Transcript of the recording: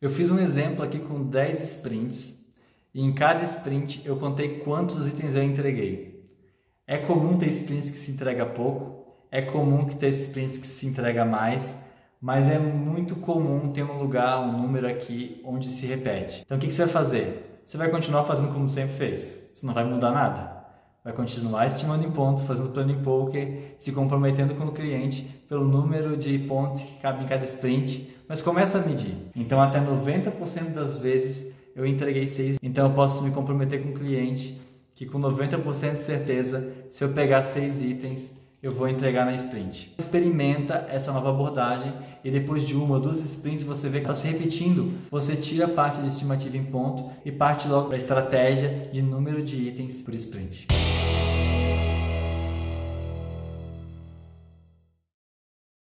Eu fiz um exemplo aqui com 10 sprints e em cada sprint eu contei quantos itens eu entreguei. É comum ter sprints que se entrega pouco, é comum que ter sprints que se entrega mais, mas é muito comum ter um lugar, um número aqui onde se repete. Então o que você vai fazer? Você vai continuar fazendo como sempre fez. Você não vai mudar nada vai continuar estimando em ponto, fazendo plano em poker, se comprometendo com o cliente pelo número de pontos que cabe em cada sprint, mas começa a medir. Então, até 90% das vezes eu entreguei 6, então eu posso me comprometer com o cliente que com 90% de certeza, se eu pegar 6 itens, eu vou entregar na sprint. Experimenta essa nova abordagem e depois de uma ou duas sprints você vê que está se repetindo, você tira a parte de estimativa em ponto e parte logo para a estratégia de número de itens por sprint.